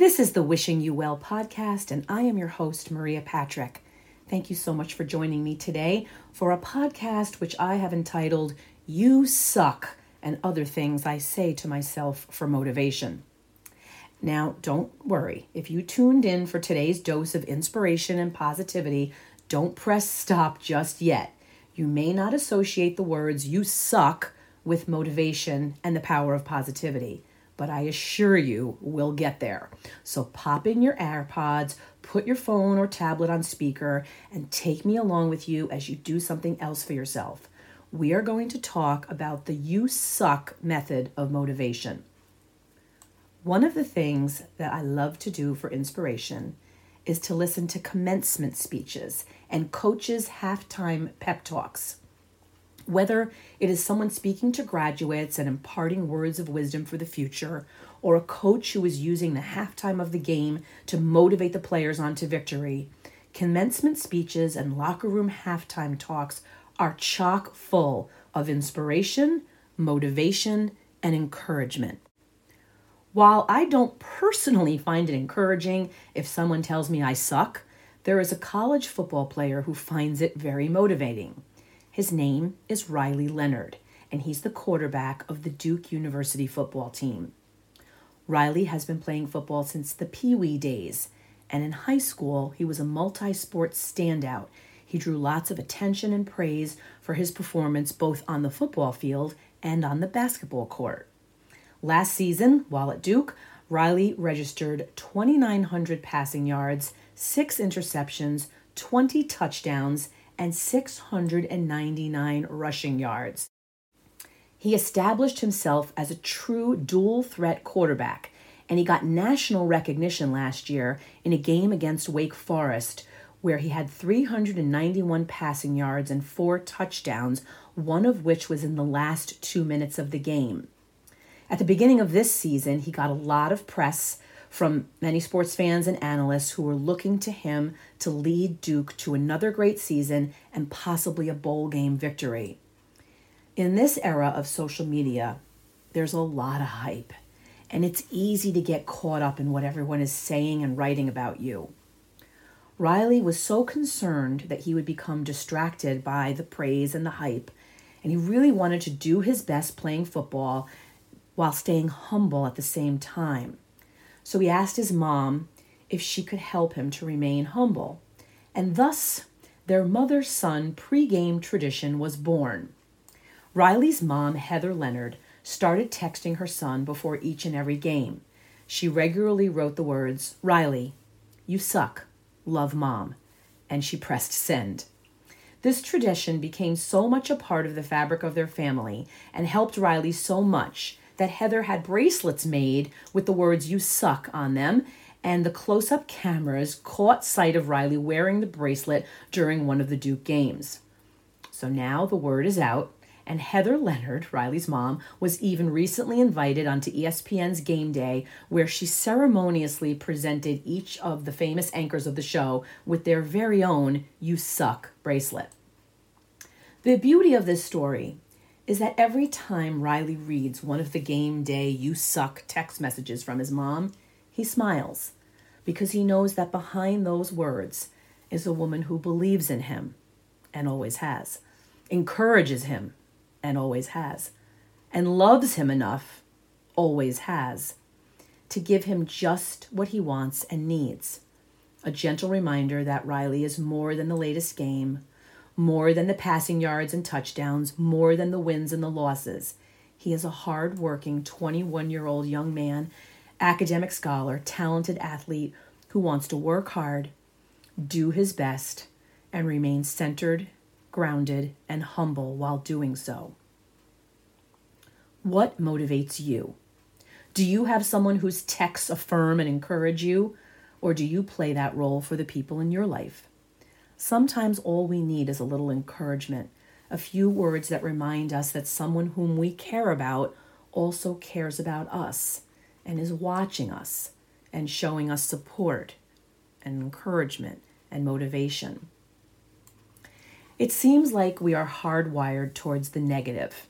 This is the Wishing You Well podcast, and I am your host, Maria Patrick. Thank you so much for joining me today for a podcast which I have entitled You Suck and Other Things I Say to Myself for Motivation. Now, don't worry. If you tuned in for today's dose of inspiration and positivity, don't press stop just yet. You may not associate the words you suck with motivation and the power of positivity but I assure you we'll get there. So pop in your AirPods, put your phone or tablet on speaker, and take me along with you as you do something else for yourself. We are going to talk about the you suck method of motivation. One of the things that I love to do for inspiration is to listen to commencement speeches and coaches' halftime pep talks. Whether it is someone speaking to graduates and imparting words of wisdom for the future, or a coach who is using the halftime of the game to motivate the players on to victory, commencement speeches and locker room halftime talks are chock full of inspiration, motivation, and encouragement. While I don't personally find it encouraging if someone tells me I suck, there is a college football player who finds it very motivating. His name is Riley Leonard, and he's the quarterback of the Duke University football team. Riley has been playing football since the Pee Wee days, and in high school, he was a multi sport standout. He drew lots of attention and praise for his performance both on the football field and on the basketball court. Last season, while at Duke, Riley registered 2,900 passing yards, six interceptions, 20 touchdowns, and 699 rushing yards. He established himself as a true dual threat quarterback, and he got national recognition last year in a game against Wake Forest where he had 391 passing yards and four touchdowns, one of which was in the last two minutes of the game. At the beginning of this season, he got a lot of press from many sports fans and analysts who were looking to him to lead Duke to another great season and possibly a bowl game victory. In this era of social media, there's a lot of hype, and it's easy to get caught up in what everyone is saying and writing about you. Riley was so concerned that he would become distracted by the praise and the hype, and he really wanted to do his best playing football while staying humble at the same time. So he asked his mom if she could help him to remain humble. And thus, their mother son pregame tradition was born. Riley's mom, Heather Leonard, started texting her son before each and every game. She regularly wrote the words, Riley, you suck, love mom, and she pressed send. This tradition became so much a part of the fabric of their family and helped Riley so much that Heather had bracelets made with the words you suck on them, and the close up cameras caught sight of Riley wearing the bracelet during one of the Duke games. So now the word is out, and Heather Leonard, Riley's mom, was even recently invited onto ESPN's Game Day, where she ceremoniously presented each of the famous anchors of the show with their very own You Suck bracelet. The beauty of this story is that every time Riley reads one of the game day you suck text messages from his mom, he smiles because he knows that behind those words is a woman who believes in him and always has, encourages him and always has, and loves him enough, always has, to give him just what he wants and needs. A gentle reminder that Riley is more than the latest game more than the passing yards and touchdowns, more than the wins and the losses. He is a hard working 21 year old young man, academic scholar, talented athlete who wants to work hard, do his best, and remain centered, grounded, and humble while doing so. What motivates you? Do you have someone whose texts affirm and encourage you, or do you play that role for the people in your life? Sometimes all we need is a little encouragement, a few words that remind us that someone whom we care about also cares about us and is watching us and showing us support and encouragement and motivation. It seems like we are hardwired towards the negative.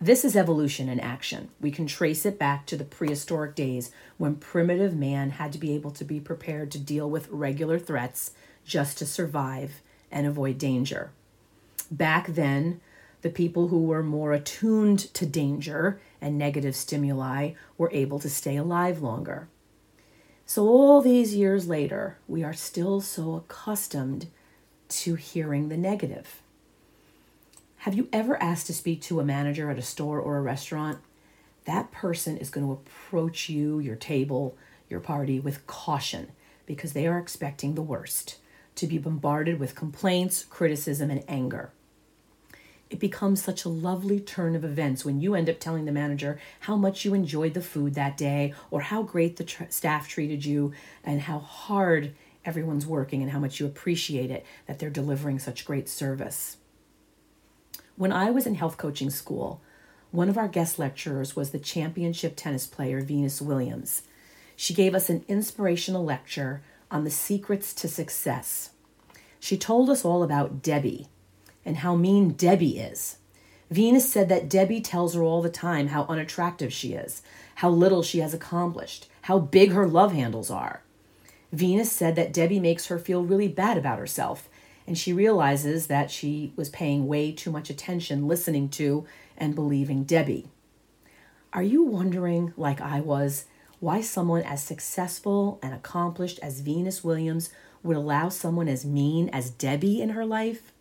This is evolution in action. We can trace it back to the prehistoric days when primitive man had to be able to be prepared to deal with regular threats just to survive and avoid danger. Back then, the people who were more attuned to danger and negative stimuli were able to stay alive longer. So, all these years later, we are still so accustomed to hearing the negative. Have you ever asked to speak to a manager at a store or a restaurant? That person is going to approach you, your table, your party with caution because they are expecting the worst to be bombarded with complaints, criticism, and anger. It becomes such a lovely turn of events when you end up telling the manager how much you enjoyed the food that day, or how great the tr- staff treated you, and how hard everyone's working, and how much you appreciate it that they're delivering such great service. When I was in health coaching school, one of our guest lecturers was the championship tennis player Venus Williams. She gave us an inspirational lecture on the secrets to success. She told us all about Debbie and how mean Debbie is. Venus said that Debbie tells her all the time how unattractive she is, how little she has accomplished, how big her love handles are. Venus said that Debbie makes her feel really bad about herself and she realizes that she was paying way too much attention listening to and believing Debbie. Are you wondering, like I was, why someone as successful and accomplished as Venus Williams would allow someone as mean as Debbie in her life?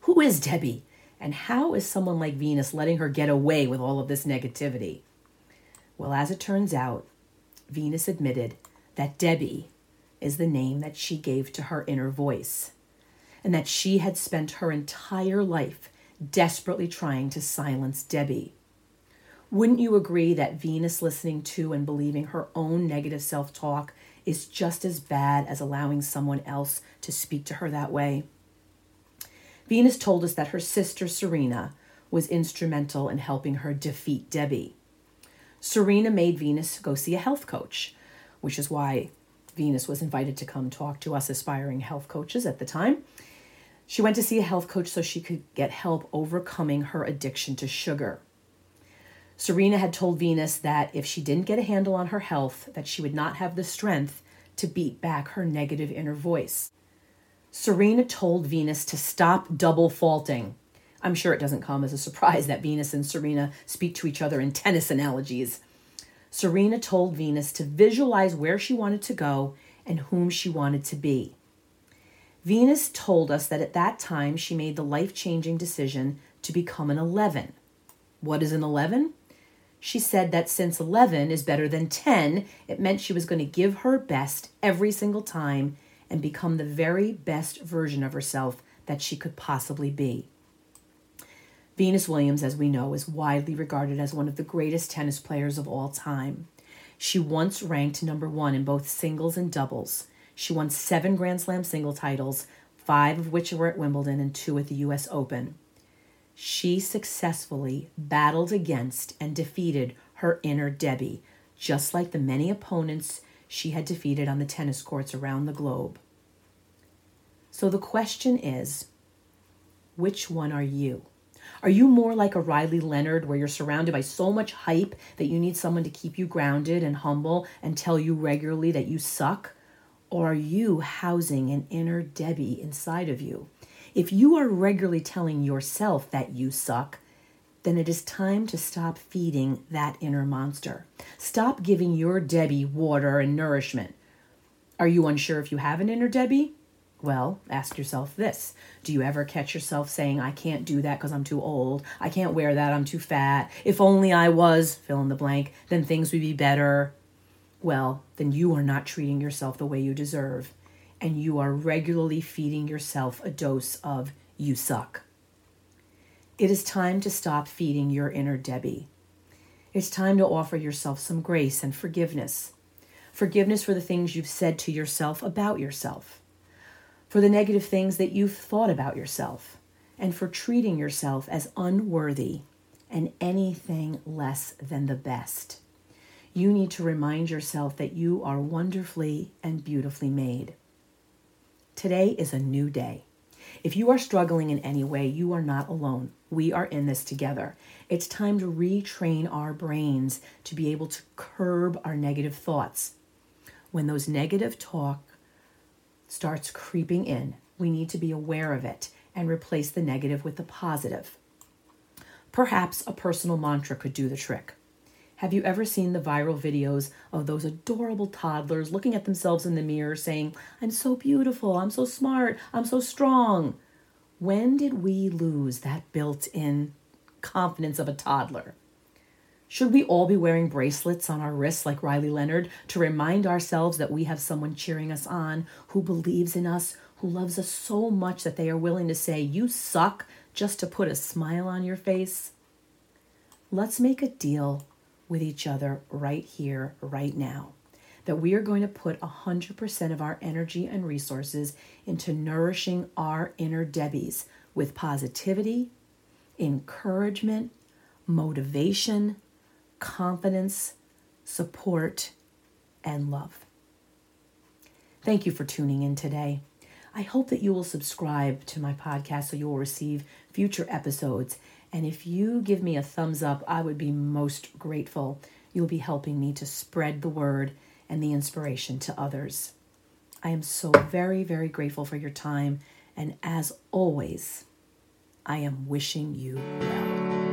Who is Debbie? And how is someone like Venus letting her get away with all of this negativity? Well, as it turns out, Venus admitted that Debbie is the name that she gave to her inner voice and that she had spent her entire life desperately trying to silence Debbie. Wouldn't you agree that Venus listening to and believing her own negative self talk is just as bad as allowing someone else to speak to her that way? Venus told us that her sister Serena was instrumental in helping her defeat Debbie. Serena made Venus go see a health coach, which is why Venus was invited to come talk to us aspiring health coaches at the time. She went to see a health coach so she could get help overcoming her addiction to sugar. Serena had told Venus that if she didn't get a handle on her health, that she would not have the strength to beat back her negative inner voice. Serena told Venus to stop double faulting. I'm sure it doesn't come as a surprise that Venus and Serena speak to each other in tennis analogies. Serena told Venus to visualize where she wanted to go and whom she wanted to be. Venus told us that at that time she made the life changing decision to become an 11. What is an 11? She said that since 11 is better than 10, it meant she was going to give her best every single time and become the very best version of herself that she could possibly be. Venus Williams, as we know, is widely regarded as one of the greatest tennis players of all time. She once ranked number one in both singles and doubles. She won seven Grand Slam single titles, five of which were at Wimbledon and two at the US Open. She successfully battled against and defeated her inner Debbie, just like the many opponents she had defeated on the tennis courts around the globe. So the question is which one are you? Are you more like a Riley Leonard where you're surrounded by so much hype that you need someone to keep you grounded and humble and tell you regularly that you suck? Or are you housing an inner Debbie inside of you? If you are regularly telling yourself that you suck, then it is time to stop feeding that inner monster. Stop giving your Debbie water and nourishment. Are you unsure if you have an inner Debbie? Well, ask yourself this Do you ever catch yourself saying, I can't do that because I'm too old? I can't wear that, I'm too fat. If only I was, fill in the blank, then things would be better well, then you are not treating yourself the way you deserve, and you are regularly feeding yourself a dose of you suck. It is time to stop feeding your inner Debbie. It's time to offer yourself some grace and forgiveness. Forgiveness for the things you've said to yourself about yourself, for the negative things that you've thought about yourself, and for treating yourself as unworthy and anything less than the best you need to remind yourself that you are wonderfully and beautifully made. Today is a new day. If you are struggling in any way, you are not alone. We are in this together. It's time to retrain our brains to be able to curb our negative thoughts. When those negative talk starts creeping in, we need to be aware of it and replace the negative with the positive. Perhaps a personal mantra could do the trick. Have you ever seen the viral videos of those adorable toddlers looking at themselves in the mirror saying, I'm so beautiful, I'm so smart, I'm so strong? When did we lose that built in confidence of a toddler? Should we all be wearing bracelets on our wrists like Riley Leonard to remind ourselves that we have someone cheering us on, who believes in us, who loves us so much that they are willing to say, You suck, just to put a smile on your face? Let's make a deal with each other right here, right now. That we are going to put 100% of our energy and resources into nourishing our inner Debbies with positivity, encouragement, motivation, confidence, support, and love. Thank you for tuning in today. I hope that you will subscribe to my podcast so you will receive future episodes and if you give me a thumbs up, I would be most grateful. You'll be helping me to spread the word and the inspiration to others. I am so very, very grateful for your time. And as always, I am wishing you well.